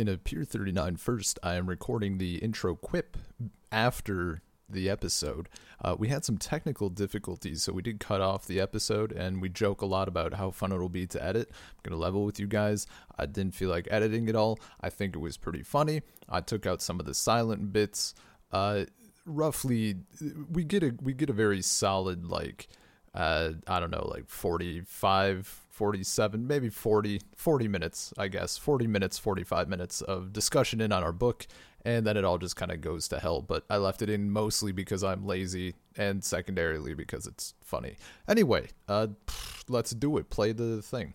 in a Pier 39 first, I am recording the intro quip after the episode. Uh, we had some technical difficulties, so we did cut off the episode, and we joke a lot about how fun it'll be to edit. I'm to level with you guys. I didn't feel like editing at all. I think it was pretty funny. I took out some of the silent bits. Uh, roughly, we get a we get a very solid like uh, I don't know, like 45, 47, maybe 40, 40 minutes, I guess. 40 minutes, 45 minutes of discussion in on our book, and then it all just kind of goes to hell. But I left it in mostly because I'm lazy, and secondarily because it's funny. Anyway, uh, let's do it. Play the thing.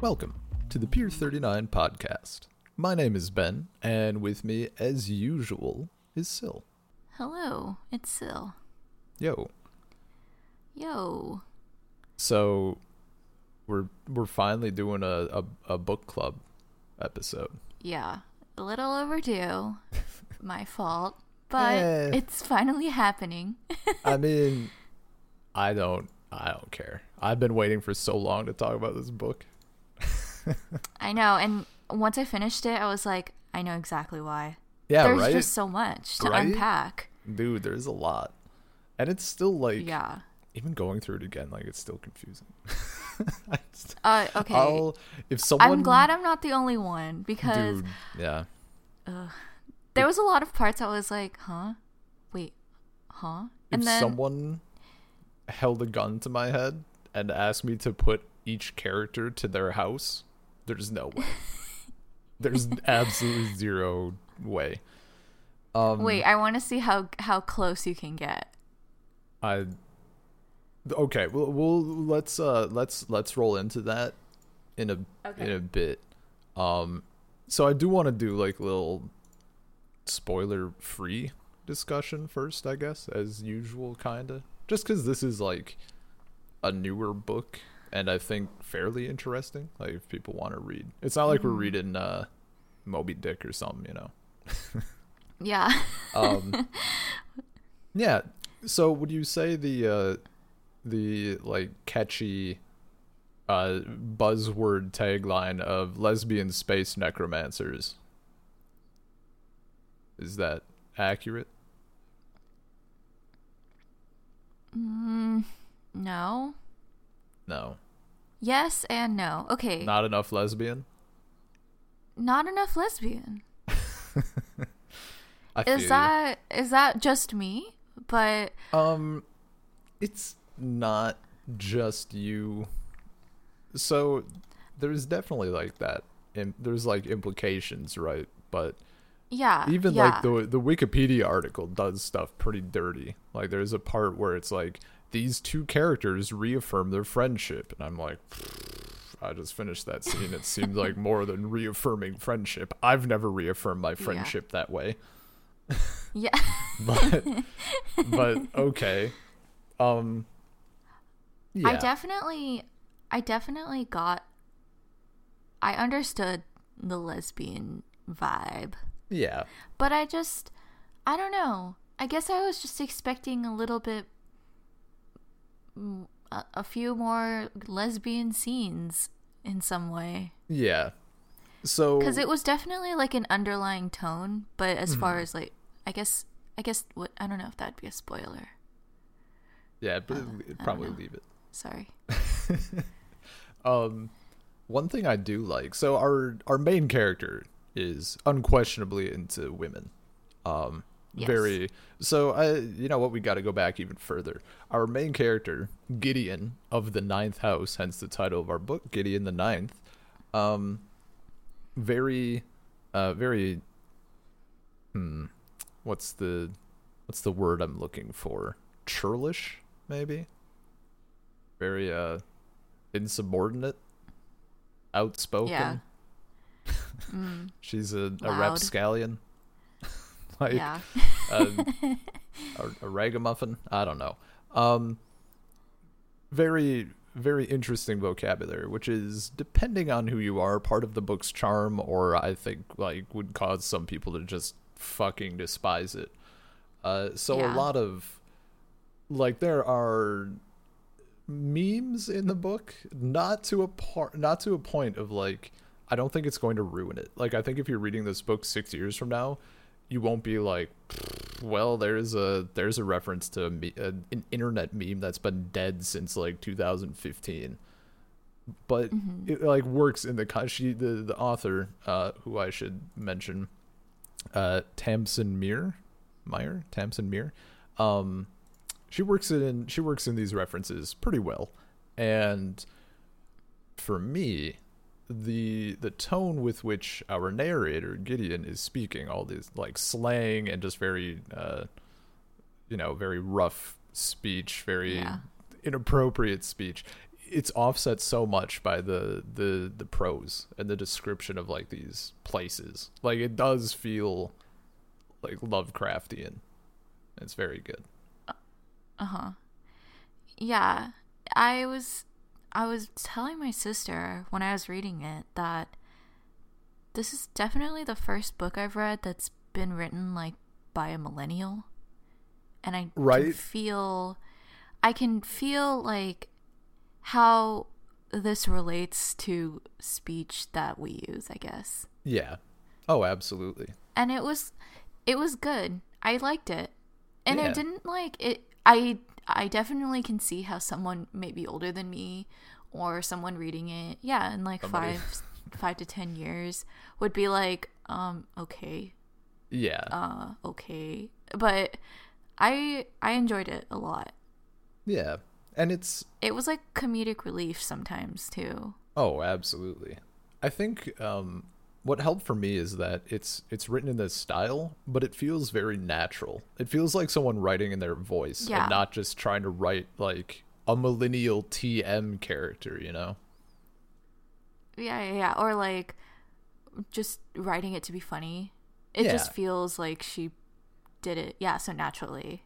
Welcome to the Pier 39 podcast. My name is Ben, and with me, as usual, is Sil. Hello, it's Sil. Yo. Yo. So, we're we're finally doing a, a, a book club episode. Yeah, a little overdue. My fault, but Eh. it's finally happening. I mean, I don't I don't care. I've been waiting for so long to talk about this book. I know, and once I finished it, I was like, I know exactly why. Yeah, There's right, just so much to Right? unpack. dude. There's a lot, and it's still like Yeah. even going through it again, like it's still confusing. I just- Uh, okay. I'll if someone I'm glad I'm not the only one because dude, yeah. there was a lot of parts I was like, huh? Wait, huh? And if then someone held a gun to my head and asked me to put each character to their house, there's no way. there's absolutely zero way. Um, wait, I want to see how how close you can get. I. Okay, well, we'll let's uh let's let's roll into that in a in a bit. Um, so I do want to do like little spoiler free discussion first, I guess, as usual, kinda. Just because this is like a newer book and I think fairly interesting. Like if people want to read, it's not like we're reading uh Moby Dick or something, you know. Yeah. Um, yeah. So would you say the uh, the like catchy uh, buzzword tagline of lesbian space necromancers is that accurate? mm, no. No, Yes and no. Okay. not enough lesbian. not enough lesbian. Is you. that is that just me? But Um, it's not just you. So there's definitely like that. And there's like implications, right? But yeah, even yeah. like the the Wikipedia article does stuff pretty dirty. Like there's a part where it's like these two characters reaffirm their friendship, and I'm like, I just finished that scene. It seemed like more than reaffirming friendship. I've never reaffirmed my friendship that way, yeah. but but okay. Um. Yeah. I definitely I definitely got I understood the lesbian vibe. yeah. But I just I don't know. I guess I was just expecting a little bit a, a few more lesbian scenes in some way. Yeah. So because it was definitely like an underlying tone but as far Mm-hmm. as like i guess i guess what i don't know if that'd be a spoiler yeah, but uh, it'd probably leave it. sorry Um, one thing I do like, so our our main character is unquestionably into women. Um, Yes. very. So I, you know what, we got to go back even further. Our main character, Gideon of the Ninth House, hence the title of our book, Gideon the Ninth. Um, very, uh, very. Hmm, what's the, what's the word I'm looking for? Churlish, maybe. Very uh insubordinate, outspoken. Yeah. mm, She's a, a Loud. rapscallion. Like yeah a, a, a ragamuffin. I don't know. Um, very, very interesting vocabulary, which is depending on who you are, part of the book's charm, or I think like would cause some people to just fucking despise it. Uh, so Yeah. a lot of like there are memes in the book, not to a part, not to a point of like I don't think it's going to ruin it. Like I think if you're reading this book six years from now, you won't be like, well, there's a there's a reference to a me- an internet meme that's been dead since like 2015 but it like works in the she the the author uh who I should mention uh Tamsyn Muir Meyer Tamsyn Muir um she works in she works in these references pretty well. And for me the the tone with which our narrator Gideon is speaking all this like slang and just very uh you know very rough speech very Yeah. inappropriate speech it's offset so much by the the the prose and the description of like these places like it does feel like lovecraftian it's very good Uh-huh. Yeah. I was I was telling my sister when I was reading it that this is definitely the first book I've read that's been written like by a millennial. And I can Right. feel I can feel like how this relates to speech that we use, I guess. yeah oh absolutely and it was it was good i liked it and Yeah. it didn't like it i i definitely can see how someone maybe older than me or someone reading it yeah in like Somebody- five five to ten years would be like um okay. Yeah. Uh okay. But i i enjoyed it a lot. Yeah. And it's it was like comedic relief sometimes too. Oh, absolutely. I think um, what helped for me is that it's it's written in this style, but it feels very natural. It feels like someone writing in their voice Yeah. and not just trying to write like a millennial TM character, you know? yeah yeah, yeah. or like just writing it to be funny it Yeah. just feels like she did it yeah so naturally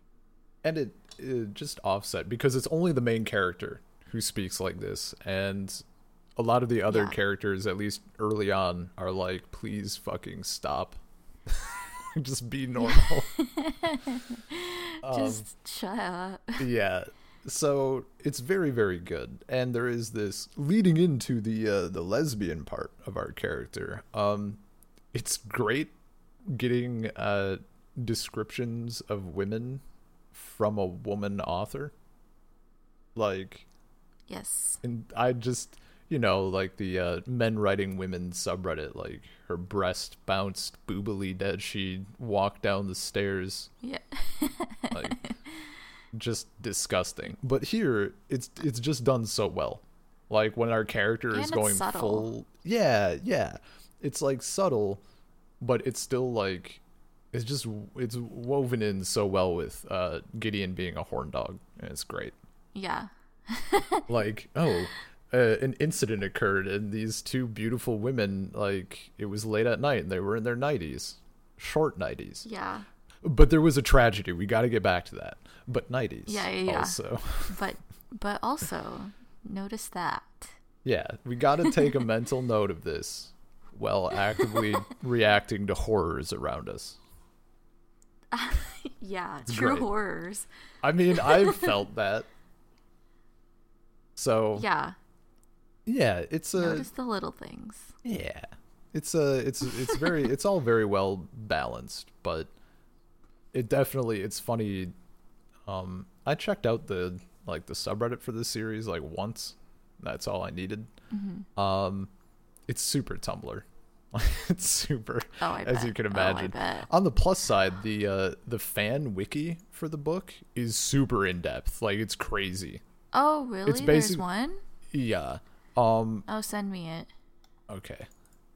And it, it just offset because it's only the main character who speaks like this and a lot of the other Yeah. characters at least early on are like please fucking stop. just be normal. Um, just shut up yeah so it's very very good and there is this leading into the uh, the lesbian part of our character um it's great getting uh descriptions of women from a woman author like yes and i just you know like the uh, men writing women subreddit like her breast bounced boobily as she walked down the stairs yeah like just disgusting. But here it's it's just done so well. Like when our character And is going subtle. full Yeah, yeah. It's like subtle, but it's still like it's just it's woven in so well with uh Gideon being a horn dog and it's great. yeah Like, oh, uh, an incident occurred and these two beautiful women like it was late at night and they were in their 90s. Short 90s. yeah But there was a tragedy. We got to get back to that. But 90s. Yeah, yeah, yeah. Also, but but also notice that yeah, we got to take a mental note of this while actively reacting to horrors around us. yeah It's true great. horrors I mean, I've felt that. So yeah yeah, it's a notice the little things yeah, it's a it's it's very it's all very well balanced, but it definitely it's funny. Um, I checked out the like the subreddit for this series like once. That's all I needed. Mm-hmm. Um, it's super Tumblr. it's super, Oh, I as bet. you can Oh, imagine. bet. On the plus side, the uh, the fan wiki for the book is super in depth. Like it's crazy. oh really It's there's one Yeah. Um. oh send me it Okay.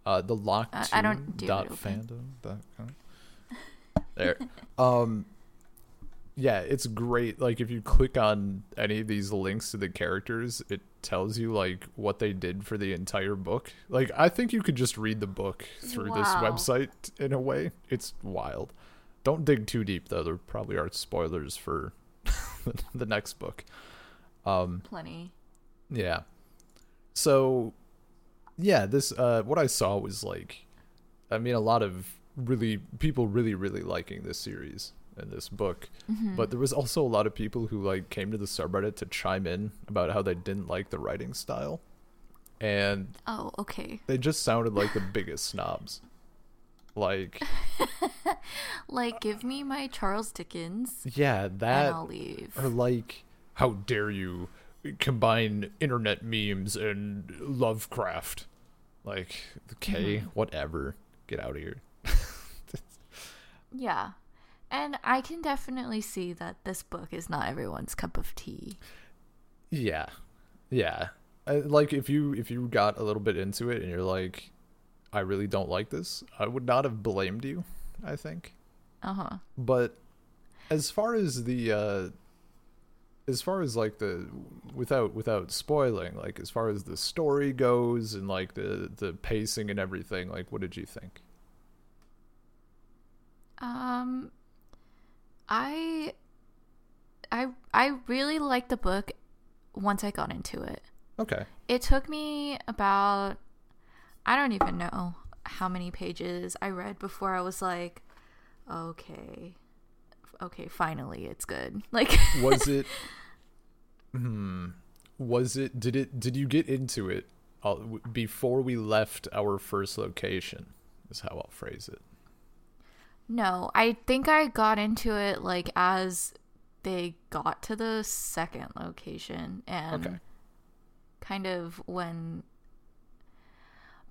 Uh, the lock Uh, I don't do dot fandom dot com. There. Um. Yeah, it's great. Like if you click on any of these links to the characters, it tells you like what they did for the entire book. Like I think you could just read the book through this website in a way. It's wild. Don't dig too deep though. There probably are spoilers for the next book. Um plenty Yeah. So, yeah, this uh, what I saw was like, I mean, a lot of really people really really liking this series and this book, Mm-hmm. but there was also a lot of people who like came to the subreddit to chime in about how they didn't like the writing style, and Oh, okay. they just sounded like the biggest snobs. Like, Like, give me my Charles Dickens, yeah, and that I'll leave. or like, how dare you combine internet memes and Lovecraft? Like, okay, whatever, get out of here. Yeah. And I can definitely see that this book is not everyone's cup of tea. Yeah, yeah. Uh, like if you if you got a little bit into it and you're like, I really don't like this, I would not have blamed you. I think, Uh huh. but as far as the uh as far as like the without without spoiling like as far as the story goes and like the the pacing and everything like what did you think? Um, I, I, I really liked the book once I got into it. okay. It took me about, I don't even know how many pages I read before I was like, okay, okay, finally it's good. Like, was it hmm was it did it did you get into it before we left our first location is how i'll phrase it no, I think I got into it like as they got to the second location and Okay. kind of when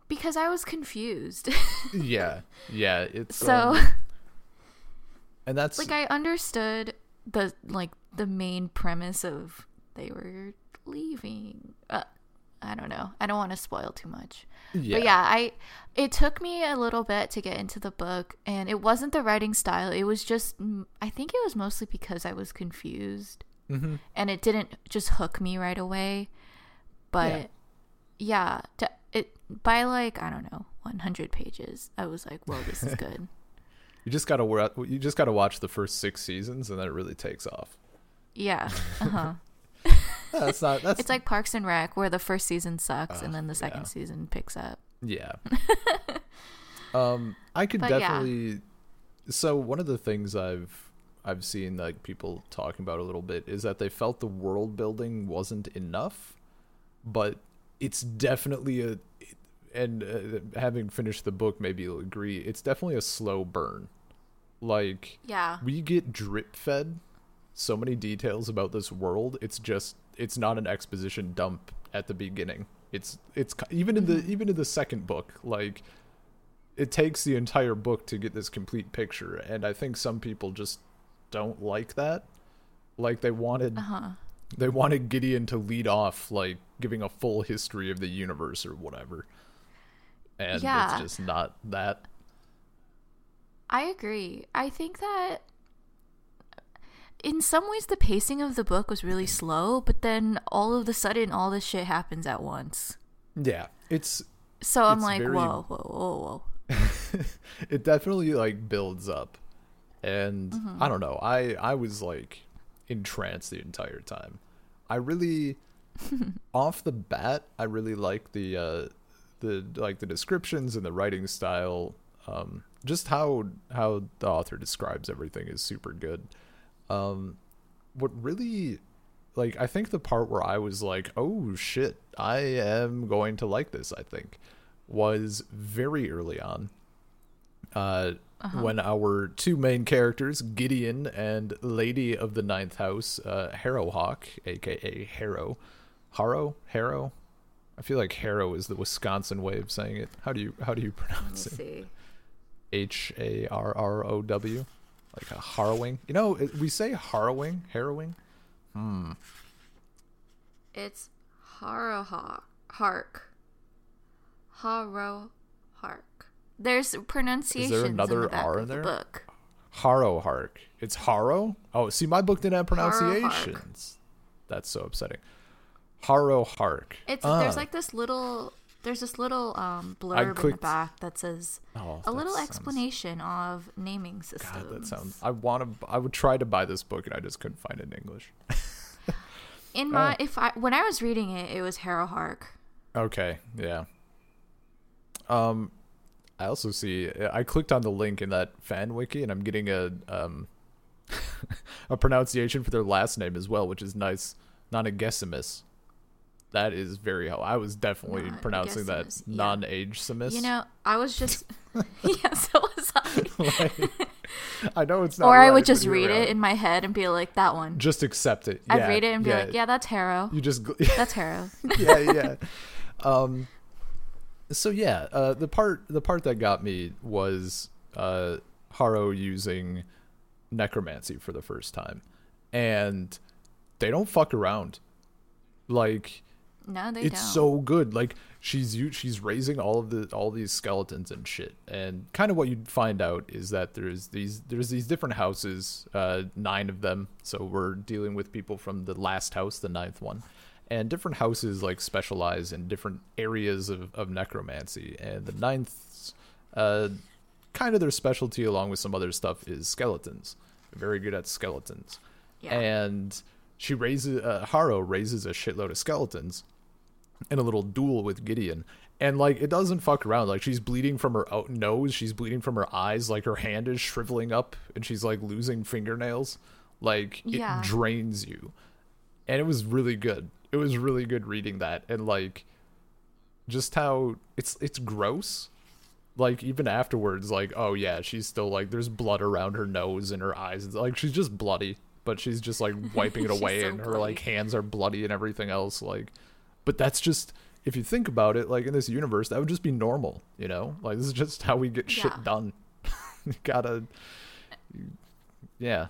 because I was confused. yeah yeah it's so um, and that's like I understood the like the main premise of they were leaving. Uh, I don't know. I don't want to spoil too much. yeah, But yeah, I it took me a little bit to get into the book and it wasn't the writing style. It was just I think it was mostly because I was confused hmm and it didn't just hook me right away. But yeah, to, it by like I don't know, 100 pages. I was like, "Well, this is good." You just gotta you just gotta watch the first six seasons and then it really takes off yeah. Uh-huh. Yeah, that's not that's It's like Parks and Rec, where the first season sucks and then the second yeah. season picks up. Yeah. um, I could But yeah. definitely. So one of the things I've I've seen like people talking about a little bit is that they felt the world building wasn't enough, but it's definitely a. And uh, having finished the book, maybe you'll agree. It's definitely a slow burn. Like Yeah. we get drip fed so many details about this world. It's just it's not an exposition dump at the beginning. It's it's even in the even in the second book, like it takes the entire book to get this complete picture, and I think some people just don't like that. Like they wanted Uh huh. they wanted Gideon to lead off like giving a full history of the universe or whatever. And Yeah. it's just not that. I agree. I think that in some ways the pacing of the book was really slow, but then all of the sudden all this shit happens at once. Yeah. It's So I'm It's like, very- whoa, whoa, whoa, whoa. it definitely like builds up and Mm-hmm. i don't know i i was like entranced the entire time i really off the bat i really like the uh the like the descriptions and the writing style um just how how the author describes everything is super good. Um what really like i think the part where i was like oh shit i am going to like this i think was very early on uh when our two main characters gideon and lady of the ninth house uh Harrowhark aka harrow harrow? Harrow? I feel like harrow is the wisconsin way of saying it. How do you how do you pronounce it? see. H A R R O W, like a harrowing. You know, we say harrowing, harrowing. Hmm. It's Harrow Hark. Harrow Hark. There's pronunciations another in the R in the there? book. Harrow hark. It's harrow. Oh, see, my book didn't have pronunciations. That's so upsetting. Harrow hark. It's Ah. there's like this little there's this little um blurb in the back that says Oh, a that little sounds- explanation of naming systems. God, that sounds. I want to. I would try to buy this book, and I just couldn't find it in English. in my if I when I was reading it, it was Harrow Hark. Okay, yeah. Um, I also see. I clicked on the link in that fan wiki, and I'm getting a um, a pronunciation for their last name as well, which is nice. Nonagesimus. That is very how I was definitely pronouncing that yeah. non-age simus. You know, I was just yeah, so was I. Like, I know it's not. or I would just read it in my head and be like, that one. Just accept it. I'd Yeah, read it and be like, yeah, that's Harrow. You just gl- That's Harrow. yeah, yeah. Um, so yeah, uh, the part the part that got me was uh, Harrow using necromancy for the first time, and they don't fuck around. Like no, they it's don't. so good. Like she's she's raising all of the all these skeletons and shit. And kind of what you'd find out is that there's these there's these different houses, uh, nine of them. So we're dealing with people from the last house, the ninth one, and different houses like specialize in different areas of of necromancy. And the ninth, uh, kind of their specialty, along with some other stuff, is skeletons. Very good at skeletons yeah. and she raises uh, Harrow raises a shitload of skeletons in a little duel with Gideon. And like it doesn't fuck around. Like she's bleeding from her out- nose, she's bleeding from her eyes, like her hand is shriveling up and she's like losing fingernails. Like it Yeah. drains you. And it was really good. It was really good reading that and like just how it's it's gross. Like even afterwards, like oh yeah, she's still like there's blood around her nose and her eyes. It's like she's just bloody, but she's just like wiping it away, so and her bloody. like hands are bloody and everything else. Like, but that's just if you think about it, like in this universe, that would just be normal, you know? Like this is just how we get shit Yeah. done. you gotta, yeah,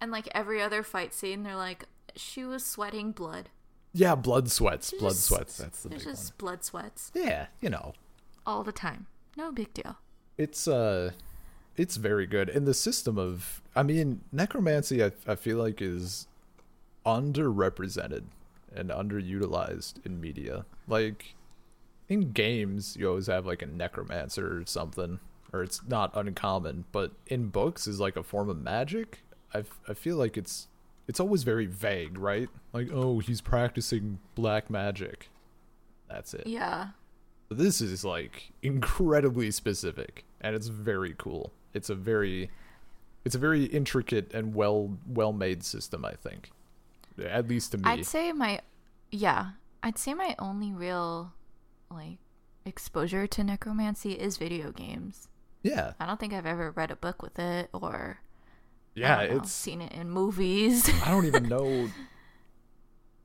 and like every other fight scene, they're like, she was sweating blood. yeah, blood sweats, There's blood just- sweats. That's the big just blood sweats. Yeah, you know, all the time. No big deal. it's uh it's very good and the system of i mean necromancy i, I feel like is underrepresented and underutilized in media. Like in games you always have like a necromancer or something or it's not uncommon but in books is like a form of magic. I, f- I feel like it's it's always very vague right? Like oh he's practicing black magic. That's it. Yeah. this is like incredibly specific and it's very cool. It's a very it's a very intricate and well well made system i think at least to me. I'd say my yeah, I'd say my only real like exposure to necromancy is video games. yeah. I don't think I've ever read a book with it or yeah know, it's seen it in movies. i don't even know.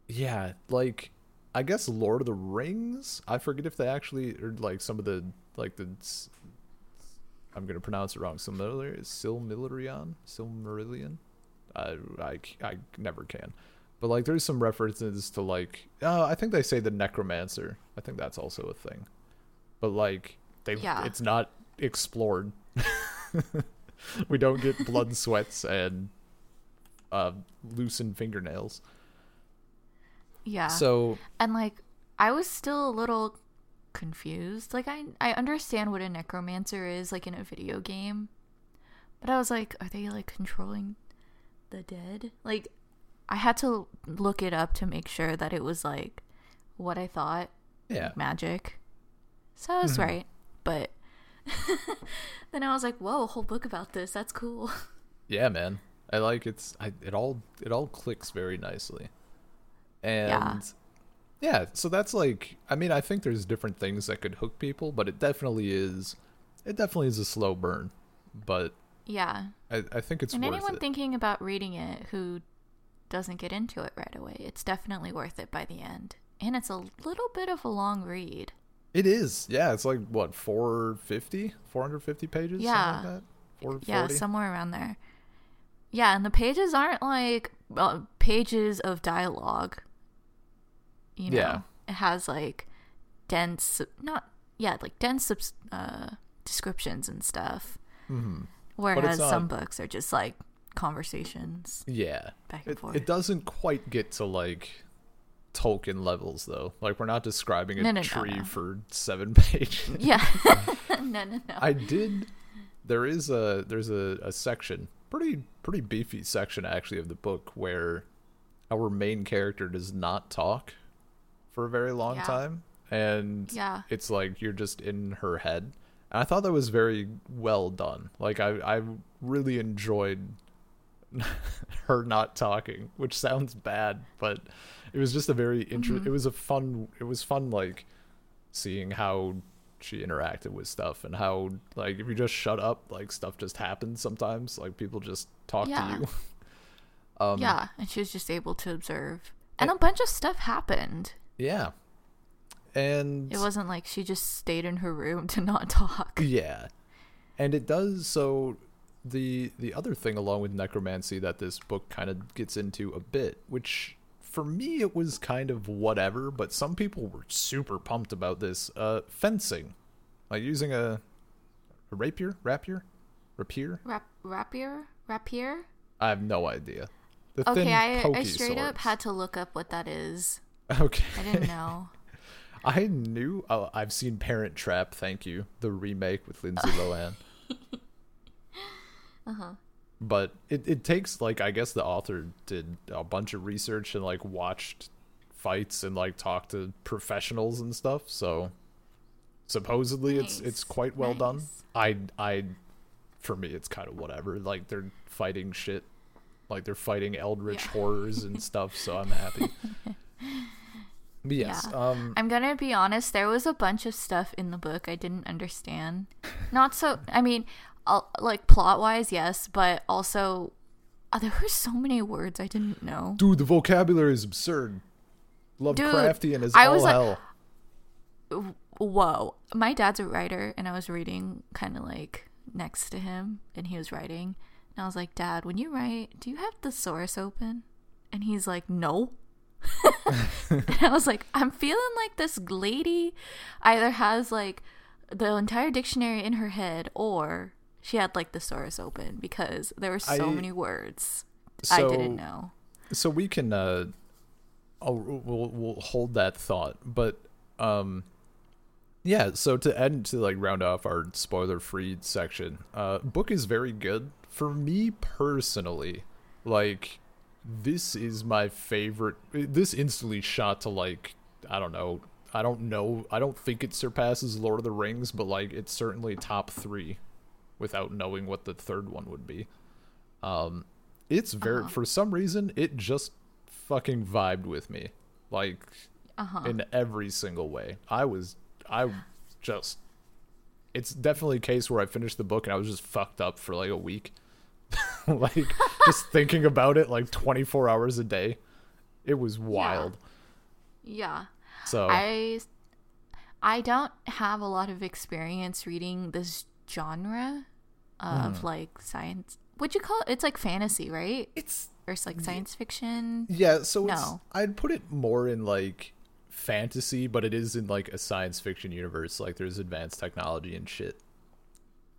Yeah like i guess lord of the rings i forget if they actually or like some of the like the I'm gonna pronounce it wrong Silmarillion? Silmarillion Silmarillion I never can but like there's some references to like uh, i think they say the necromancer i think that's also a thing but like they Yeah. it's not explored we don't get blood sweats and uh loosened fingernails yeah. so and like I was still a little confused. Like I I understand what a necromancer is like in a video game. But I was like, are they like controlling the dead? Like I had to look it up to make sure that it was like what I thought yeah magic. So I was Mhm. right. But then I was like, whoa, a whole book about this. That's cool. yeah man i like it's I, it all it all clicks very nicely and yeah. so that's like i mean i think there's different things that could hook people but it definitely is it definitely is a slow burn but yeah. i, I think it's and anyone it thinking about reading it who doesn't get into it right away, it's definitely worth it by the end. And it's a little bit of a long read. it is yeah it's like what 450 450 pages Yeah. like that 440 Yeah, somewhere around there. Yeah, and the pages aren't like uh, pages of dialogue. You know, Yeah. it has like dense, not yeah, like dense uh, descriptions and stuff. Mhm. Whereas some books are just like conversations yeah back and it, forth. it doesn't quite get to like Tolkien levels though. Like we're not describing a No, no, tree no. for seven pages. yeah, no, no, no. I did. There is a there's a, a section pretty pretty beefy section actually of the book where our main character does not talk for a very long Yeah. time and Yeah. it's like you're just in her head and i thought that was very well done like i i really enjoyed her not talking which sounds bad but it was just a very interesting. Mm-hmm. it was a fun it was fun like seeing how she interacted with stuff and how like if you just shut up like stuff just happens sometimes like people just talk Yeah. to you um yeah, and she was just able to observe. And a bunch of stuff happened. yeah and It wasn't like she just stayed in her room to not talk. Yeah, and it does so. The the other thing along with necromancy that this book kind of gets into a bit, which for me it was kind of whatever, but some people were super pumped about this. Uh, fencing, like using a, a rapier, rapier, rapier. Rap- rapier? Rapier? I have no idea. The Okay, I, I straight up had to look up what that is. Okay, I didn't know. I knew. Oh, I've seen Parent Trap. Thank you, the remake with Lindsay Lohan. But it, it takes like I guess the author did a bunch of research and like watched fights and like talked to professionals and stuff. So supposedly it's it's quite well done. I I for me it's kind of whatever. Like they're fighting shit. Like they're fighting eldritch Yeah. horrors and stuff. So I'm happy. But yes, Yeah. um, I'm gonna be honest. There was a bunch of stuff in the book I didn't understand. Not so. I mean, like plot wise, yes, but also uh, there were so many words I didn't know. dude, the vocabulary is absurd. Dude, Lovecraftian is I all was like- hell. Whoa, my dad's a writer, and I was reading kind of like next to him, and he was writing, and I was like, Dad, when you write, do you have the source open? And he's like, No. and I was like, I'm feeling like this lady either has like the entire dictionary in her head or she had like the source open because there were so I- many words I didn't know. so we can uh we'll we'll hold that thought but um yeah so to end to like round off our spoiler free section uh book is very good for me personally like this is my favorite this instantly shot to like i don't know i don't know i don't think it surpasses lord of the rings but like it's certainly top three without knowing what the third one would be. Um it's very Uh-huh. for some reason it just fucking vibed with me like Uh-huh. in every single way. I was i just it's definitely a case where i finished the book and i was just fucked up for like a week. Like just thinking about it like 24 hours a day. It was wild. Yeah. so I I don't have a lot of experience reading this genre of Hmm. like science. What'd you call it? It's like fantasy, right? it's Or it's like science fiction. yeah so it's No. i'd put it more in like fantasy but it is in like a science fiction universe like there's advanced technology and shit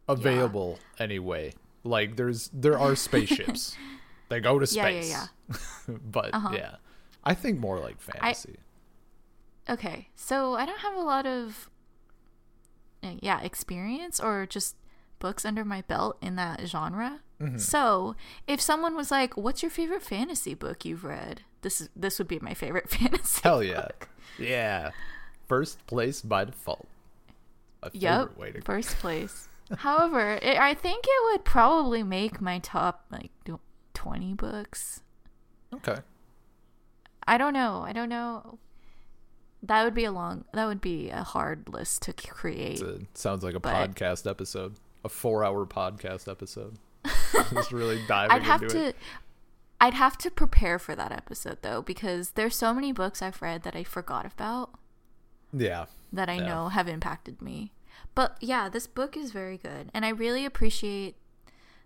available anyway like there's there are spaceships they go to space. Yeah, yeah, space but Uh-huh. yeah i think more like fantasy Okay, so I don't have a lot of yeah experience or just books under my belt in that genre. Mm-hmm. So if someone was like, "What's your favorite fantasy book you've read?" This is this would be my favorite fantasy. hell yeah yeah first place by default my favorite way Yep, to first place. However, it, I think it would probably make my top like twenty books. okay I don't know. I don't know. That would be a long. That would be a hard list to create. A- sounds like a But- podcast episode a four hour podcast episode just really diving I'd have into to. it I'd have to prepare for that episode though, because there's so many books I've read that I forgot about yeah that I Yeah. know have impacted me. But yeah, this book is very good, and I really appreciate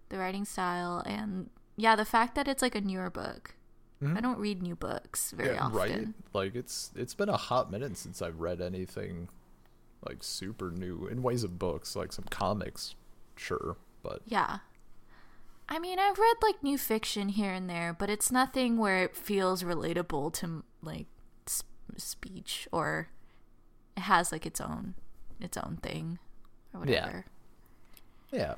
the writing style and yeah, the fact that it's like a newer book. I don't read new books very Mm-hmm. yeah, often. right like it's it's been a hot minute since i've read anything like super new in ways of books like some comics sure but Yeah. I mean, I've read like new fiction here and there, but it's nothing where it feels relatable to like s- speech or it has like its own its own thing or Yeah. whatever. yeah But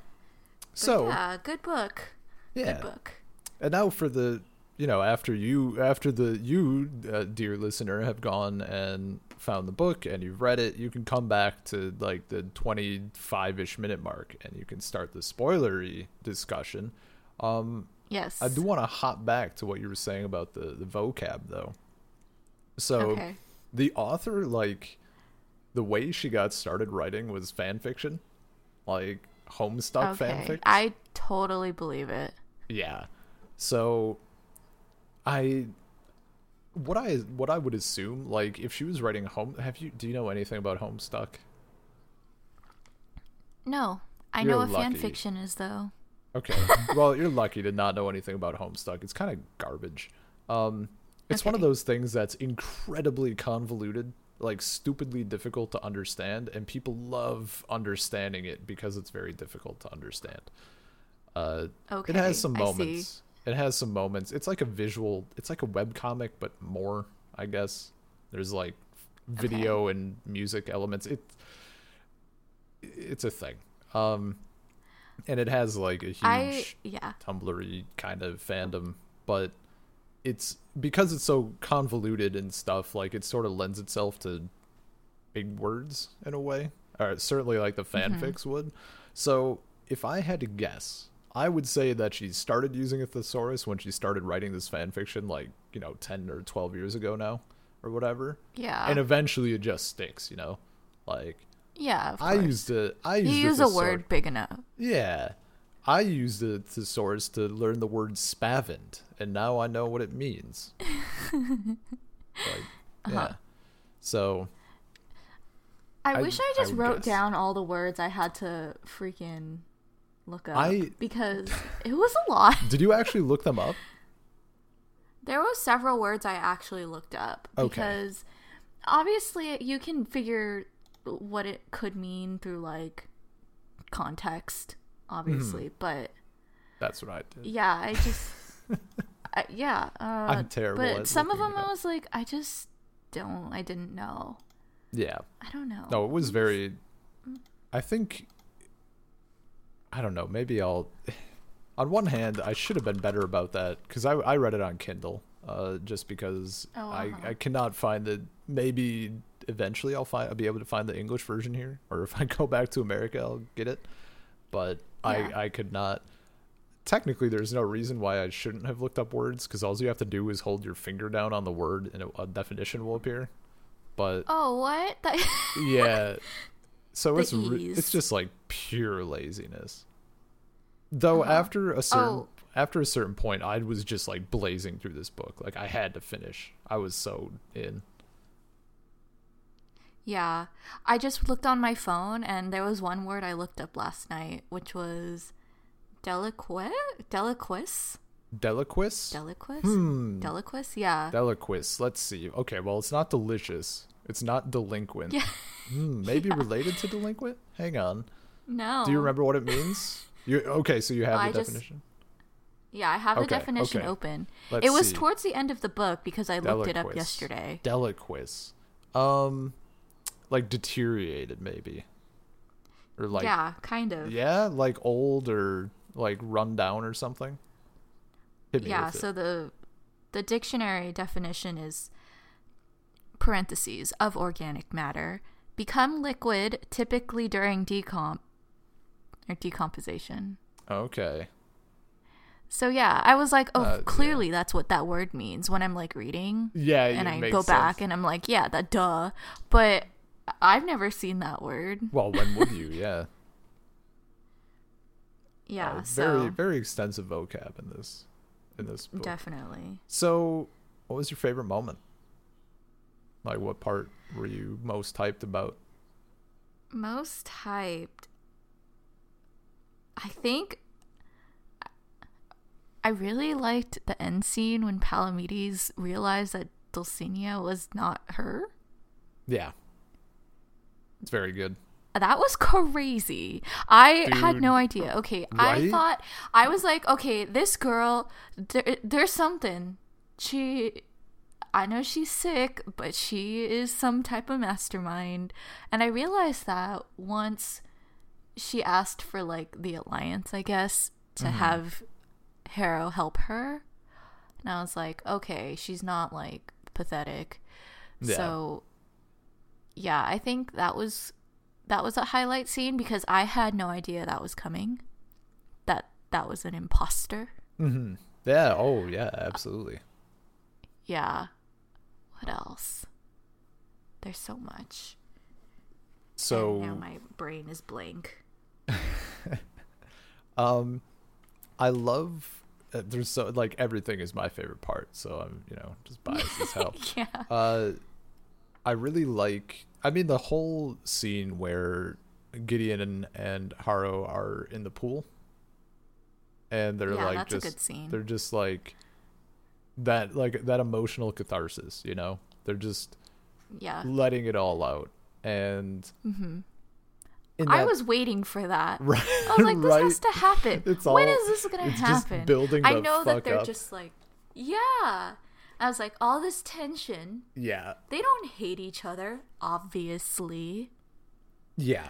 so yeah, good book. yeah Good book. and now for the you know, after you, after the you, uh, dear listener, have gone and found the book and you've read it, you can come back to like the twenty-five-ish minute mark and you can start the spoilery discussion. Um, Yes. I do want to hop back to what you were saying about the the vocab though. So Okay. the author like the way she got started writing was fan fiction, like Homestuck Okay. fanfic. I totally believe it. Yeah. So I what I what I would assume like if she was writing home have you do you know anything about Homestuck? No. I You're know what fan fiction is though. Okay. well, you're lucky to not know anything about Homestuck. It's kind of garbage. Um it's one of those things that's incredibly convoluted, like stupidly difficult to understand and people love understanding it because it's very difficult to understand. Uh Okay. it has some moments. It has some moments. It's like a visual. It's like a web comic, but more. I guess there's like video and music elements. It it's a thing. Um, and it has like a huge I yeah. Tumblr kind of fandom, but it's because it's so convoluted and stuff. Like it sort of lends itself to big words in a way, or certainly like the fanfics would. So if I had to guess, I would say that she started using a thesaurus when she started writing this fan fiction, like you know, ten or twelve years ago now, or whatever. Yeah. and eventually it just sticks, you know. Like yeah. I used to, I you use a word big enough. yeah. I used the thesaurus to learn the word spavent, and now I know what it means. like, Uh-huh. yeah. So, I, I- wish I I just would wrote guess. down all the words I had to freaking look up I- because it was a lot. did you actually look them up? There was several words I actually looked up Okay. because obviously you can figure what it could mean through like context, obviously, Mm-hmm. but That's what I did. yeah, I just I, yeah, uh, I'm terrible But some of them I was like, I just don't, I didn't know. Yeah. I don't know. No, it was very. I think. I don't know. Maybe I'll. On one hand, I should have been better about that because I, I read it on Kindle, uh, just because Oh, I, uh-huh. I cannot find the maybe eventually I'll find I'll be able to find the English version here, or if I go back to America, I'll get it. But Yeah. I I could not. Technically, there's no reason why I shouldn't have looked up words because all you have to do is hold your finger down on the word and a, a definition will appear. But Oh, what? That- yeah. So The it's ease. it's just like pure laziness. Though Uh-huh. after a certain Oh. after a certain point, I was just like blazing through this book. Like I had to finish. I was so in. Yeah. I just looked on my phone and there was one word I looked up last night, which was deliquet? Deliquis? Deliquis. Deliquis? Hmm. Deliquis? Yeah. Deliquis. Let's see. Okay, well, it's not delicious. It's not delinquent. yeah. Hmm, maybe related to delinquent. Hang on. No. Do you remember what it means? You okay? So you have I the just- definition. Yeah, I have Okay, the definition okay. open. Let's it was see. towards the end of the book because I looked it up yesterday. Deliquis. Um, like deteriorated maybe, or like yeah, kind of. Yeah, like old or like run down or something. Yeah it. so the the dictionary definition is parentheses of organic matter become liquid typically during decomp or decomposition okay. so yeah i was like oh Uh, yeah. clearly that's what that word means when i'm like reading Yeah, and it i go back and i'm like yeah that duh but i've never seen that word Well, when would you? Yeah. yeah Uh, so very very extensive vocab in this in this book. definitely So, what was your favorite moment? Like, what part were you most hyped about? Most hyped. I think I really liked the end scene when Palamedes realized that Dulcinea was not her. Yeah, it's very good. That was crazy. I had no idea. Okay, I thought I was like, okay, this girl, there, there's something. She, I know she's sick, but she is some type of mastermind. And I realized that once she asked for like the alliance, I guess, to Mm-hmm. have Harrow help her. and I was like, okay, she's not like pathetic. Yeah. So yeah, I think that was that was a highlight scene because I had no idea that was coming. That that was an imposter. hmm Yeah. Oh, yeah. Absolutely. Yeah. What else? There's so much. So And now my brain is blank. Um, I love. Uh, there's so like everything is my favorite part, so I'm you know just biased as hell. yeah. Uh, I really like. I mean, the whole scene where Gideon and, and Harrow are in the pool, and they're Yeah, like that's a just good scene. they're just like that like that emotional catharsis. You know, they're just Yeah. letting it all out, and hmm in I was waiting for that. right. I was like, this right? has to happen. It's when all- is this gonna happen? building I know that they're up. just like, yeah. I was like, all this tension. Yeah, They don't hate each other, obviously. yeah.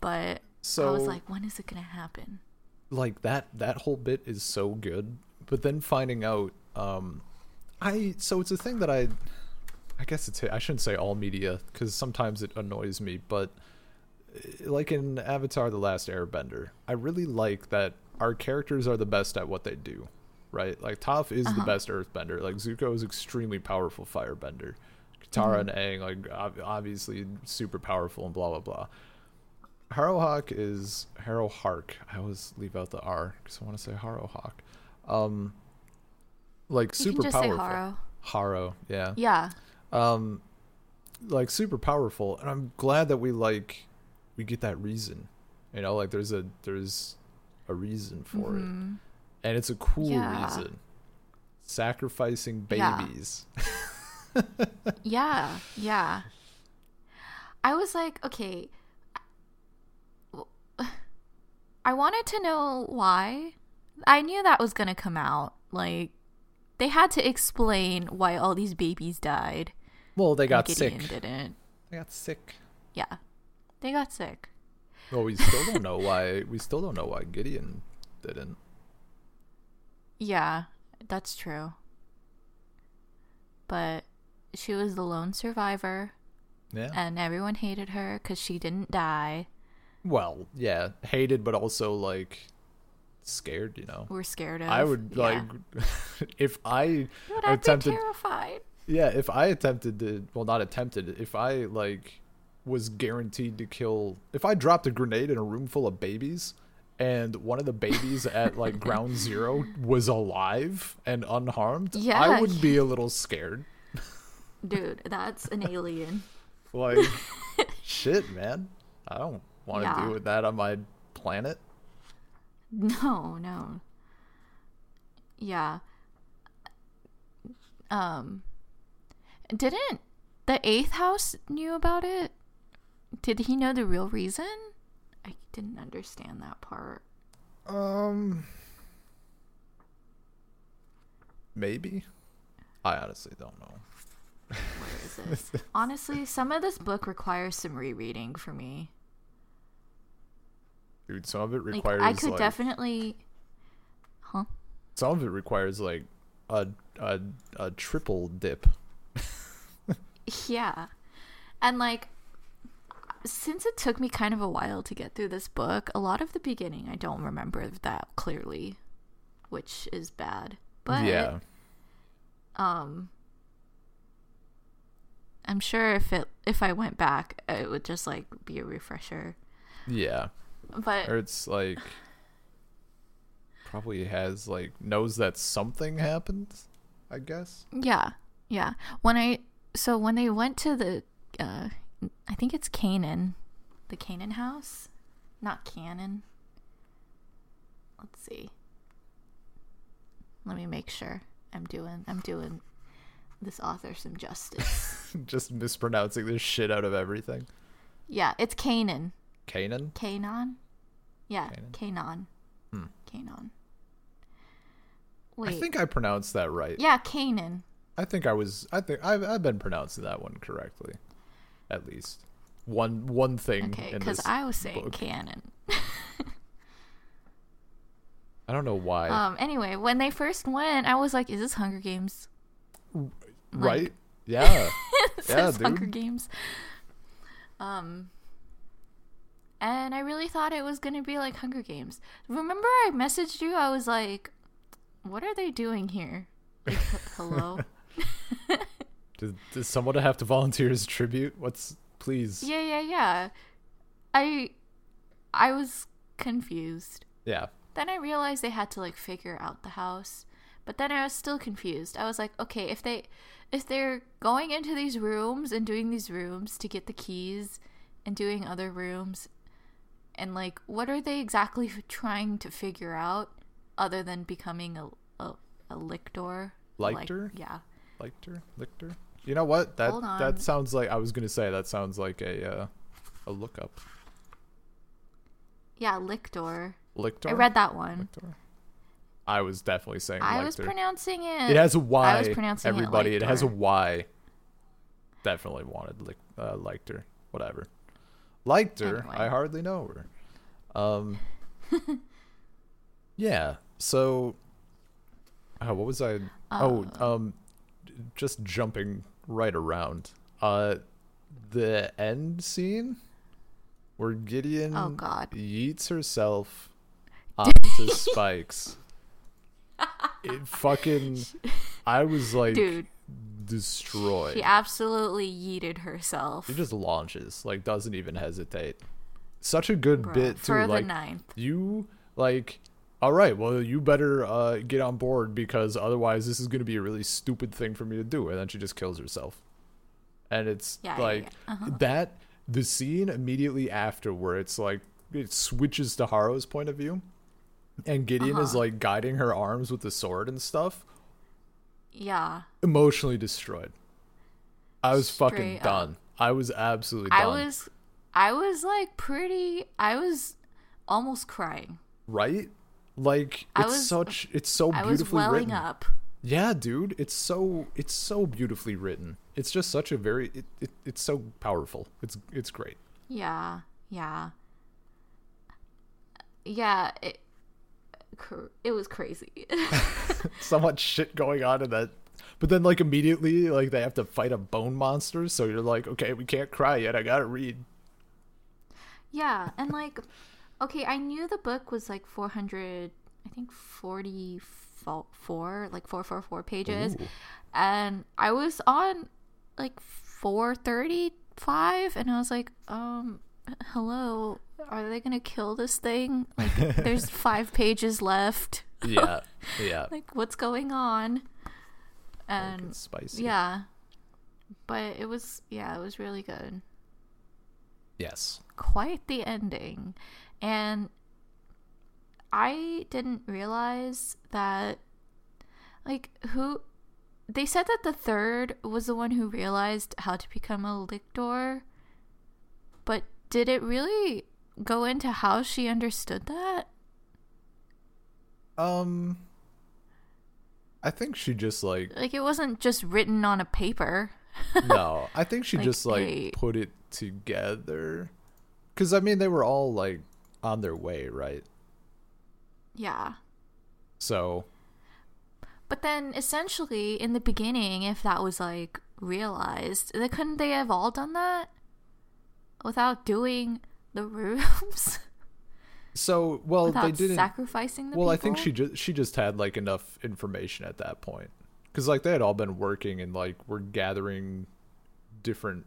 But So I was like, when is it gonna happen? like that that whole bit is so good but then finding out um i so it's a thing that i i guess it's i shouldn't say all media because sometimes it annoys me but uh, like in avatar the last airbender i really like that our characters are the best at what they do right like toph is the Uh-huh. best earthbender like zuko is extremely powerful firebender katara Mm-hmm. and aang like obviously super powerful and blah blah blah Harrowhawk is Harrowhark. I always leave out the R because I want to say Harrowhawk. Um, like You super can just say powerful. Haro. Harrow, yeah. Yeah. Um, like super powerful, and I'm glad that we like we get that reason. You know, like there's a there's a reason for it, Mhm. and it's a cool Yeah. reason. Sacrificing Yeah. babies. Yeah, yeah. I was like, okay. I wanted to know why. I knew that was going to come out. Like, they had to explain why all these babies died. Well, they and got Gideon sick. didn't. They got sick. Yeah. They got sick. Well, we still don't know why. We still don't know why Gideon didn't. Yeah, that's true. But she was the lone survivor, Yeah. and everyone hated her because she didn't die. Well, yeah, hated, but also like scared. You know, We're scared of. I would yeah. like if I Would attempted. terrified? Yeah, if I attempted to, well, not attempted. If I like was guaranteed to kill, if I dropped a grenade in a room full of babies, and one of the babies at like ground zero was alive and unharmed, yeah, I would be a little scared. Dude, that's an alien. Like, shit, man, I don't want to Yeah. deal with that on my planet. No, no. Yeah. Um didn't the eighth house knew about it? Did he know the real reason? I didn't understand that part. Um, maybe. I honestly don't know. Where is it? Honestly, some of this book requires some rereading for me. Dude, some of it requires. Like I could like, definitely Huh? some of it requires like a a a triple dip. Yeah. And like since it took me kind of a while to get through this book, a lot of the beginning I don't remember that clearly, which is bad. But yeah. um I'm sure if it if I went back, it would just like be a refresher. Yeah. But Or it's like probably has like knows that something happened, I guess. yeah. Yeah. When I so when they went to the uh I think it's Canaan, the Canaan house, not Canaan. Let's see. Let me make sure I'm doing I'm doing this author some justice. Just mispronouncing the shit out of everything. yeah, it's Canaan. Canaan? Canaan? Yeah, Canaan? Canaan. Hmm. Canaan. I think I pronounced that right. yeah, Canaan. I think I was I think I've I've been pronouncing that one correctly. At least. One one thing Okay, because I was saying book. canon. I don't know why. Um. Anyway, when they first went, I was like, "Is this Hunger Games?" right? Yeah. Yeah, Hunger. Games. Um. And I really thought it was gonna be like Hunger Games. Remember, I messaged you. I was like, "What are they doing here?" Like, hello. Does, does someone have to volunteer as tribute? What's please? Yeah, yeah, yeah. I I was confused. Yeah. Then I realized they had to like figure out the house. But then I was still confused. I was like, okay, if they if they're going into these rooms and doing these rooms to get the keys and doing other rooms and like what are they exactly trying to figure out other than becoming a a, a lictor? Like- Lictor? yeah. Lictor? Lictor? You know what? That Hold on. that sounds like I was gonna say that sounds like a uh, a lookup. Yeah, lictor. Lictor. I read that one. Lictor. I was definitely saying I was pronouncing it. It has a Y. I was pronouncing everybody. It, has a y Definitely wanted lic- uh, her. Whatever. Liked her. Anyway. I hardly know her. Um. yeah. So. Uh, what was I? oh, um, just jumping right around. Uh, the end scene where Gideon Oh, God. yeets herself onto spikes. It fucking. I was like Dude, destroyed. she absolutely yeeted herself. He just launches, like doesn't even hesitate. Such a good Bruh, bit too. like ninth. you like all right, well you better uh get on board because otherwise this is gonna be a really stupid thing for me to do. And then she just kills herself. And it's Yeah, yeah, like yeah. Uh-huh. that the scene immediately after where it's like it switches to Harrow's point of view. And Gideon is Uh-huh. like guiding her arms with the sword and stuff. Yeah. Emotionally destroyed. I was fucking up. done. I was absolutely done. I was I was like pretty I was almost crying. right? Like I it's was- such it's so I was beautifully welling written. up. Yeah, dude, it's so it's so beautifully written. It's just such a very it, it it's so powerful. It's it's great. Yeah. Yeah. Yeah, it cr- it was crazy. So much shit going on in that. But then like immediately like they have to fight a bone monster, so you're like, okay, we can't cry yet. I got to read. yeah, and like okay, I knew the book was like 400 I think 44 like 444 pages. Ooh. and I was on like 435 and I was like um hello are they gonna kill this thing like there's five pages left Yeah. Yeah. like what's going on and spicy. yeah but it was yeah it was really good Yes. quite the ending and i didn't realize that like who they said that the third was the one who realized how to become a lictor but did it really go into how she understood that Um I think she just like like it wasn't just written on a paper no, I think she Like, just like hey. put it together. Cuz I mean they were all like on their way, right? yeah So, But then essentially in the beginning, if that was like realized, then couldn't they have all done that without doing the rooms? so well without they didn't sacrificing the Well, I think she just she just had like enough information at that point. Cuz like they had all been working and like were gathering different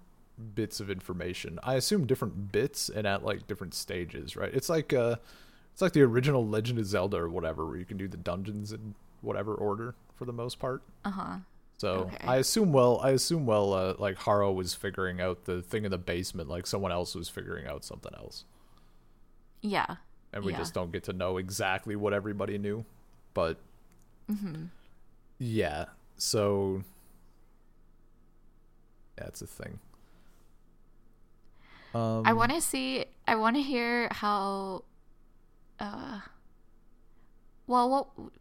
bits of information. I assume different bits and at like different stages, right? It's like uh it's like the original Legend of Zelda or whatever where you can do the dungeons in whatever order for the most part. Uh-huh. So Okay. I assume well, I assume well, uh, like Harrow was figuring out the thing in the basement, like someone else was figuring out something else, Yeah. and we Yeah. just don't get to know exactly what everybody knew. But Mm-hmm. yeah, so that's a thing. Um, I want to see I want to hear how uh well, what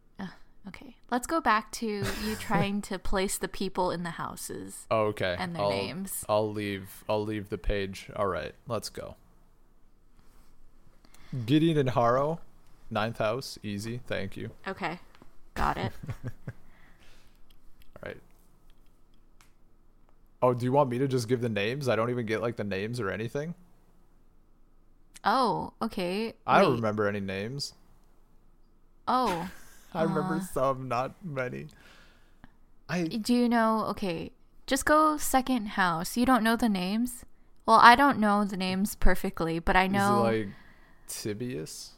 okay. Let's go back to you trying to place the people in the houses. Oh, okay. and their I'll, names. I'll leave. I'll leave the page. All right, let's go. Gideon and Harrow Ninth house, easy. Thank you. Okay. Got it. All right. Oh, do you want me to just give the names? I don't even get like the names or anything. oh, okay. I don't remember any names. Oh. I remember Uh. some, not many. I Do you know? Okay, just go second house. You don't know the names? Well, I don't know the names perfectly, but I know is it like Tibius,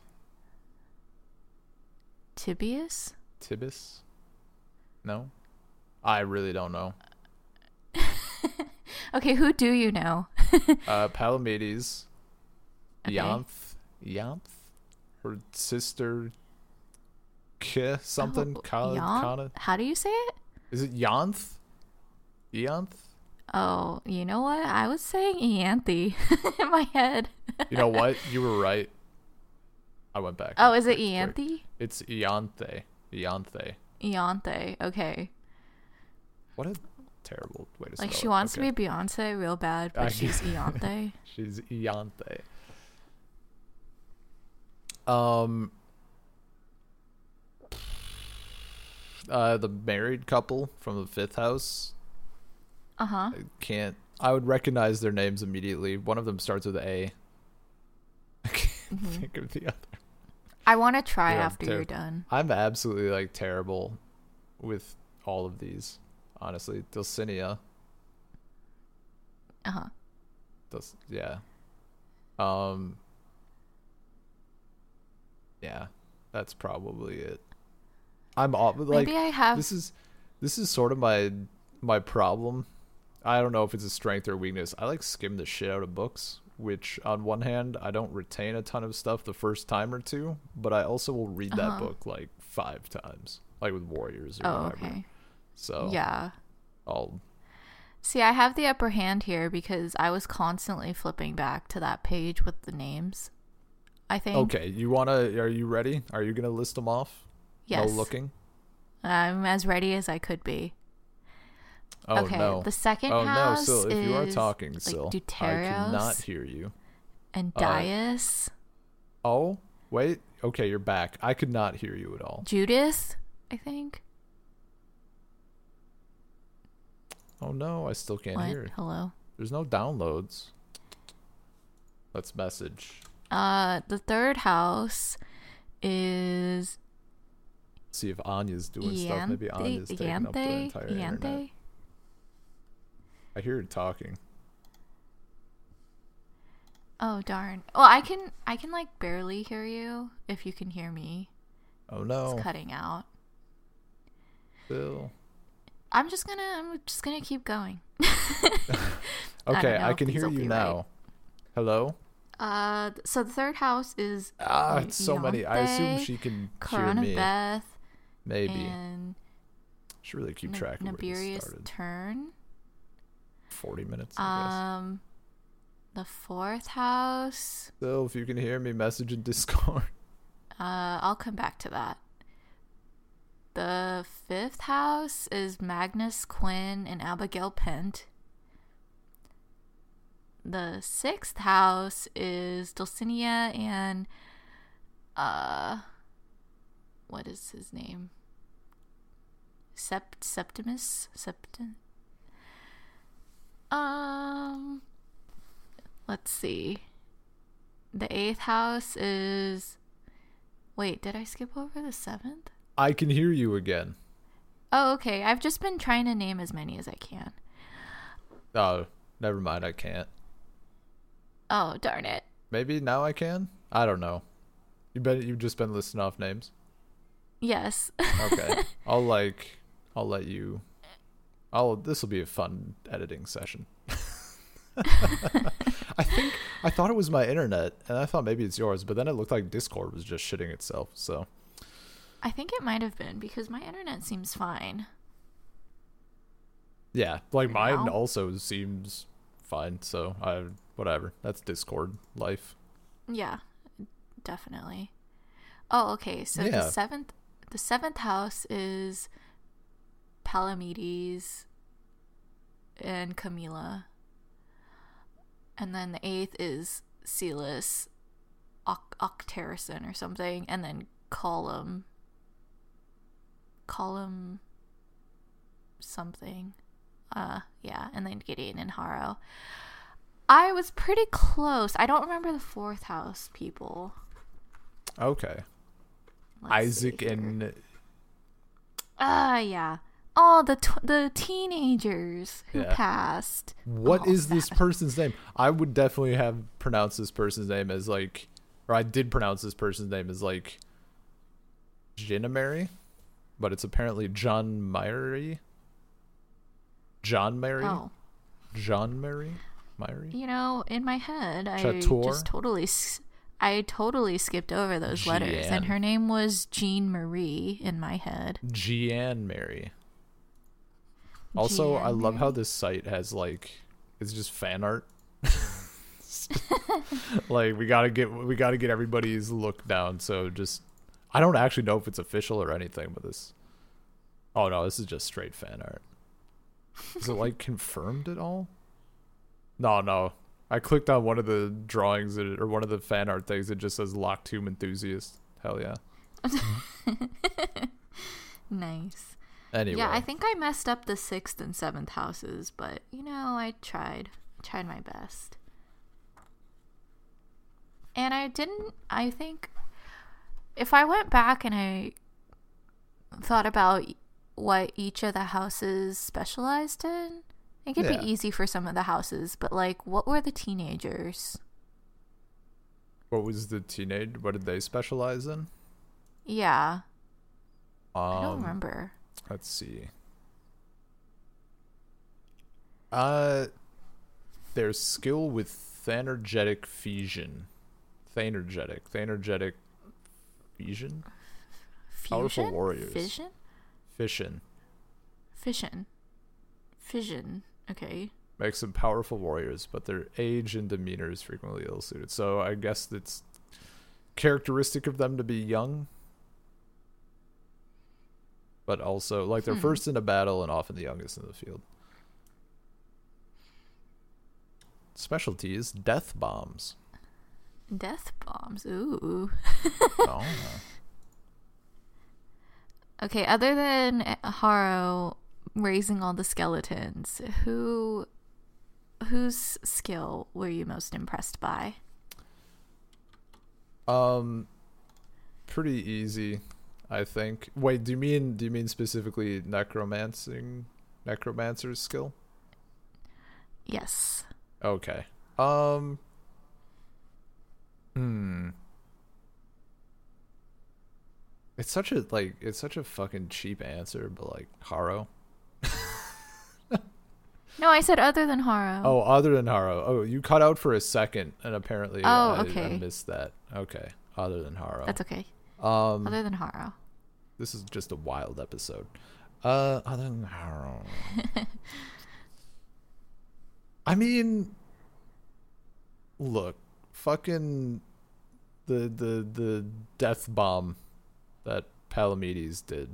Tibius. Tibis. No, I really don't know. Okay, who do you know? Uh, Palamedes, Okay. Yanth, Yanth, her sister, K something. Oh, Yan- Kana. How do you say it? Is it Yanth? Yanth? Oh, you know what? I was saying Ianthe in my head. You know what? You were right. I went back. Oh, is it quick. It's Ianthe. Ianthe. Ianthe. Okay. What a terrible way to say. Like she it. wants Okay. to be Beyonce real bad, but I- she's Ianthe. She's Ianthe. Um. Uh, the married couple from the fifth house. Uh huh. I can't. I would recognize their names immediately. One of them starts with A. I can't Mm-hmm. think of the other. I want to try Yeah, after ter- you're done. I'm absolutely like terrible with all of these. Honestly, Dulcinea. Uh huh. Does yeah. Um. Yeah, that's probably it. I'm all like Maybe I have. this is this is sort of my my problem. I don't know if it's a strength or weakness. I like skim the shit out of books, which on one hand I don't retain a ton of stuff the first time or two, but I also will read that Uh-huh. book like five times, like with Warriors or oh, whatever. okay. So Yeah. I'll See, I have the upper hand here because I was constantly flipping back to that page with the names. I think. okay. You wanna? Are you ready? Are you gonna list them off? Yes. No looking. I'm as ready as I could be. Oh okay. no. The second oh no, house Syl, if you are talking, like, Syl, I cannot hear you. and uh, Dyas, Oh, wait. Okay, you're back. I could not hear you at all. Judith, I think. Oh no, I still can't what? hear. it. Hello. There's no downloads. Let's message. Uh, the third house is See if Anya's doing stuff. Maybe Anya's taking up the entire internet. I hear her talking. Oh darn. Well, I can I can like barely hear you if you can hear me. Oh no, It's cutting out. Phil. I'm just gonna I'm just gonna keep going. Okay, know I, can hear you now. right. Hello. Uh, so the third house is Ah, it's so many. I assume she can hear me. Beth Maybe. and Should really keep N- track of where this started. Turn. Forty minutes. I Um, the fourth house. So if you can hear me, message in Discord. Uh, I'll come back to that. The fifth house is Magnus Quinn and Abigail Pent. The sixth house is Dulcinea and uh what is his name? Sept Septimus? Septim Um let's see. The eighth house is Wait, did I skip over the seventh? I can hear you again. Oh, okay. I've just been trying to name as many as I can. Oh, never mind. I can't. Oh, darn it. Maybe now I can. I don't know. You bet. you've just been listing off names. Yes. Okay, I'll like I'll let you. I'll. This will be a fun editing session. I think I thought it was my internet, and I thought maybe it's yours, but then it looked like Discord was just shitting itself. So I think it might have been because my internet seems fine. yeah, like mine Now? also seems fine. So I whatever. That's Discord life. Yeah, definitely. Oh, okay. So Yeah. the seventh the seventh house is Palamedes and Camilla. And then the eighth is Silas, Oc- Octarison or something, and then call him something. Uh, yeah, and then Gideon and Harrow. I was pretty close. I don't remember the fourth house people. Okay. Let's Isaac and Ah, yeah. Oh, the the teenagers who Yeah. passed. What Oh, is this person's name? I would definitely have pronounced this person's name as like, or I did pronounce this person's name as like, Mary, but it's apparently John Mary. John Mary. Oh, John Mary. Mary. you know, in my head, I just totally, s- I totally skipped over those letters, and her name was Jean Marie in my head. Jeanne Mary. Also, I love how this site has like, it's just fan art. like we gotta get we gotta get everybody's look down. So just, I don't actually know if it's official or anything, but this. Oh no, this is just straight fan art. Is it like confirmed at all? No, no. I clicked on one of the drawings or one of the fan art things. It just says Locked Tomb enthusiast. Hell yeah. Nice. Anyway, Yeah, I think I messed up the sixth and seventh houses, but you know, I tried. I tried my best. And I didn't I think if I went back and I thought about what each of the houses specialized in, it could Yeah. be easy for some of the houses, but like what were the teenagers? what was the teenage? What did they specialize in? Yeah, Um, I don't remember. Let's see. Uh, their skill with Thanergetic Fusion. Thanergetic. Thanergetic Fusion? Powerful warriors. Fission? Fission. Fission. Fission. Okay. Makes them powerful warriors, but their age and demeanor is frequently ill suited. So I guess it's characteristic of them to be young. But also, like, they're Hmm. first in a battle and often the youngest in the field. Specialties death bombs. Death bombs. Ooh. oh. Okay, other than Harrow raising all the skeletons, who whose skill were you most impressed by? Um, pretty easy, I think. Wait, do you mean do you mean specifically necromancing, necromancer's skill? Yes. Okay. Um. Hmm. It's such a like it's such a fucking cheap answer, but like Harrow. No, I said other than Harrow. Oh, other than Harrow. Oh, you cut out for a second, and apparently Oh, I, I okay. missed that. Okay, other than Harrow. That's okay. um, Other than Harrow. this is just a wild episode. Uh, other than Harrow. I mean, look, fucking the the the death bomb that Palamedes did,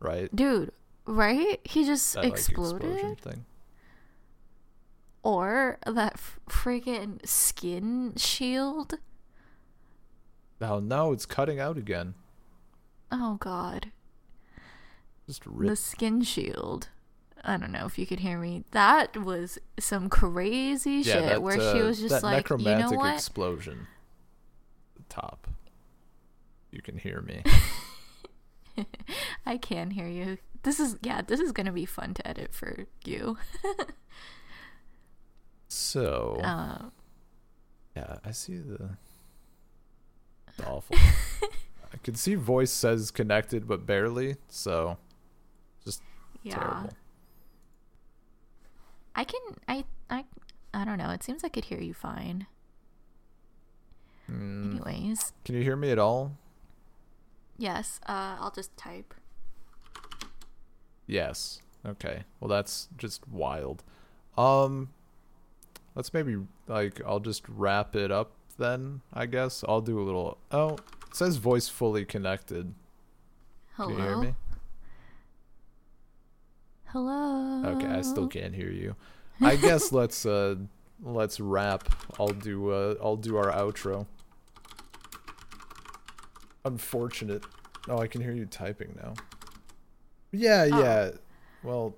right? Dude, right? He just That like exploded? explosion thing. Or that f- freaking skin shield? Oh no, it's cutting out again. Oh god. Just The skin shield. I don't know if you could hear me. That was some crazy yeah, shit that, where she uh, was just that like, you know necromantic what? explosion. Top. You can hear me. I can hear you. This is yeah, this is gonna be fun to edit for you. So Uh, yeah, I see the. It's awful. I can see voice says connected, but barely. So yeah, terrible. I can. I I I don't know. It seems I could hear you fine. Mm, Anyways, can you hear me at all? yes. Uh, I'll just type. Yes. Okay. Well, that's just wild. Um, let's maybe like I'll just wrap it up then. I guess I'll do a little. Oh, it says voice fully connected. Hello. Can you hear me? Hello. Okay, I still can't hear you. I guess let's uh let's wrap. I'll do uh I'll do our outro. unfortunate. Oh, I can hear you typing now. Yeah, Oh. yeah. Well,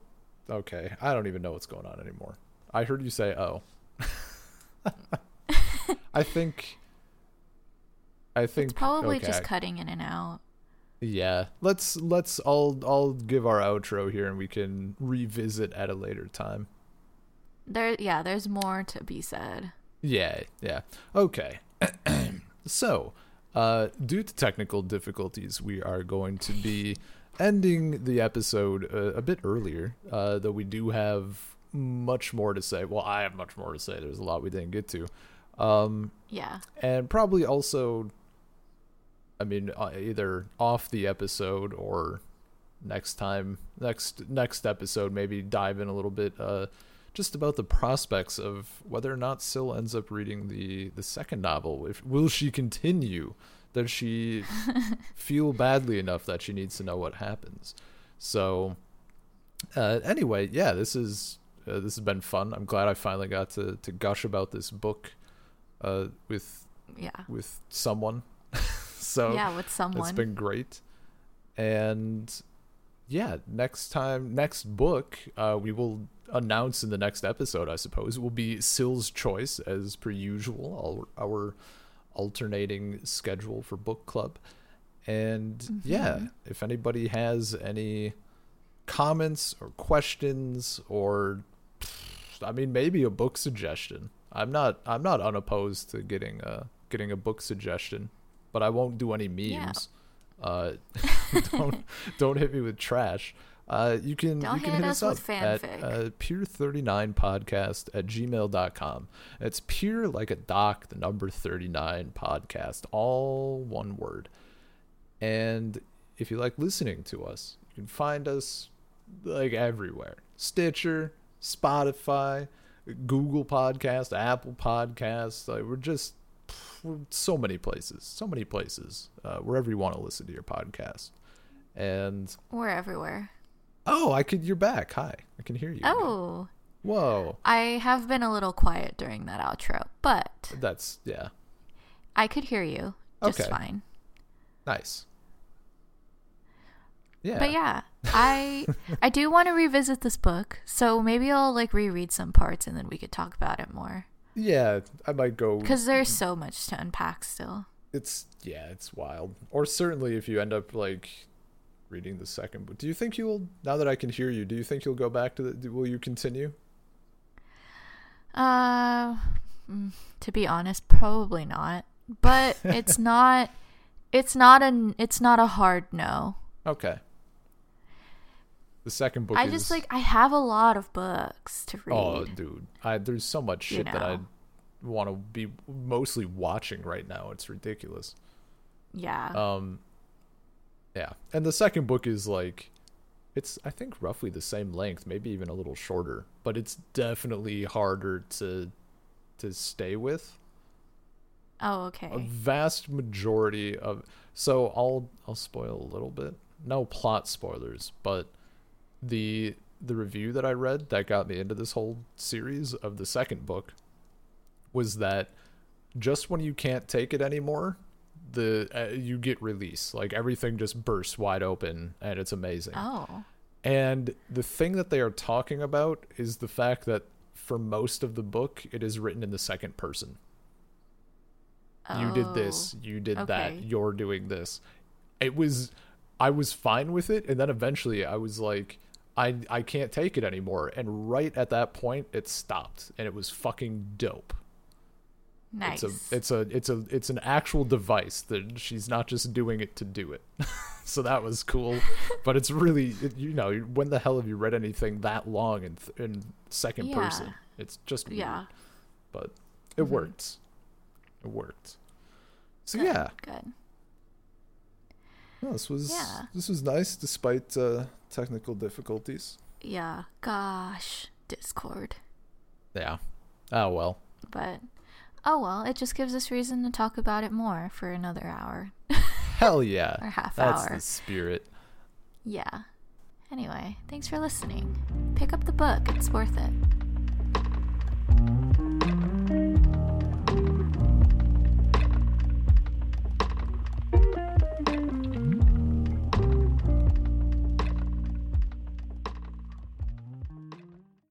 okay. I don't even know what's going on anymore. I heard you say "oh." I think. I think It's probably okay. just cutting in and out. Yeah, let's let's. I'll I'll give our outro here, and we can revisit at a later time. There, yeah, there's more to be said. Yeah, yeah. Okay. so, uh, due to technical difficulties, we are going to be ending the episode uh, a bit earlier, uh, though we do have much more to say. Well, I have much more to say. There's a lot we didn't get to. Um, Yeah. and probably also, I mean, uh, either off the episode or next time, next next episode, maybe dive in a little bit, uh, just about the prospects of whether or not Syl ends up reading the the second novel. If will she continue? Does she feel badly enough that she needs to know what happens? So, uh, anyway, yeah, this is uh, this has been fun. I'm glad I finally got to to gush about this book uh, with Yeah. with someone. so yeah, with someone. it's been great. And yeah, next time, next book, uh, we will announce in the next episode, I suppose, will be Syl's choice as per usual, our, our alternating schedule for book club. And yeah, Mhm. if anybody has any comments or questions or I mean maybe a book suggestion. I'm not I'm not unopposed to getting a getting a book suggestion, but I won't do any memes. Uh don't don't hit me with trash. Uh, you can Don't you can hit hit us us up at uh, pier39podcast at gmail.com. It's pure like a doc, the number 39 podcast, all one word. And if you like listening to us, you can find us like everywhere Stitcher, Spotify, Google Podcast, Apple Podcasts. Like we're just we're so many places, so many places, uh, wherever you want to listen to your podcast. And We're everywhere. oh, I could. You're back. Hi, I can hear you. Oh, whoa, I have been a little quiet during that outro, but that's yeah, I could hear you just Okay. fine. nice. Yeah, But yeah, I I do want to revisit this book, so maybe I'll like reread some parts and then we could talk about it more. yeah. I might go Because there's so much to unpack still. it's yeah, it's wild. Or certainly if you end up like reading the second book, do you think you'll? Now that I can hear you, do you think you'll go back to the? Will you continue? Uh, mm, to be honest, probably not. But it's not. It's not an. It's not a hard no. Okay. The second book I is just like I have a lot of books to read. oh, dude, I there's so much You shit that I want to be mostly watching right now. It's ridiculous. yeah. Um, yeah, and the second book is like, it's I think roughly the same length, maybe even a little shorter, but it's definitely harder to to stay with. oh, okay. A vast majority of so I'll I'll spoil a little bit. No plot spoilers, but the the review that I read that got me into this whole series of the second book was that just when you can't take it anymore, the uh, you get release. Like everything just bursts wide open and it's amazing. oh. And the thing that they are talking about is the fact that for most of the book it is written in the second person you did this you did that you're doing this it was i was fine with it and then eventually i was like i i can't take it anymore and right at that point it stopped and it was fucking dope Nice. it's a it's a it's a it's an actual device that she's not just doing it to do it so that was cool but it's really it, you know when the hell have you read anything that long in th- in second Yeah. person it's just weird yeah. but it Mhm. worked. It worked. So Good, yeah, Good. No, this was Yeah. this was nice despite uh, technical difficulties. Yeah. Gosh. Discord. Yeah. Oh well. But oh well, it just gives us reason to talk about it more for another hour Hell yeah. or half That's hour. the spirit. Yeah. Anyway, thanks for listening. Pick up the book, it's worth it.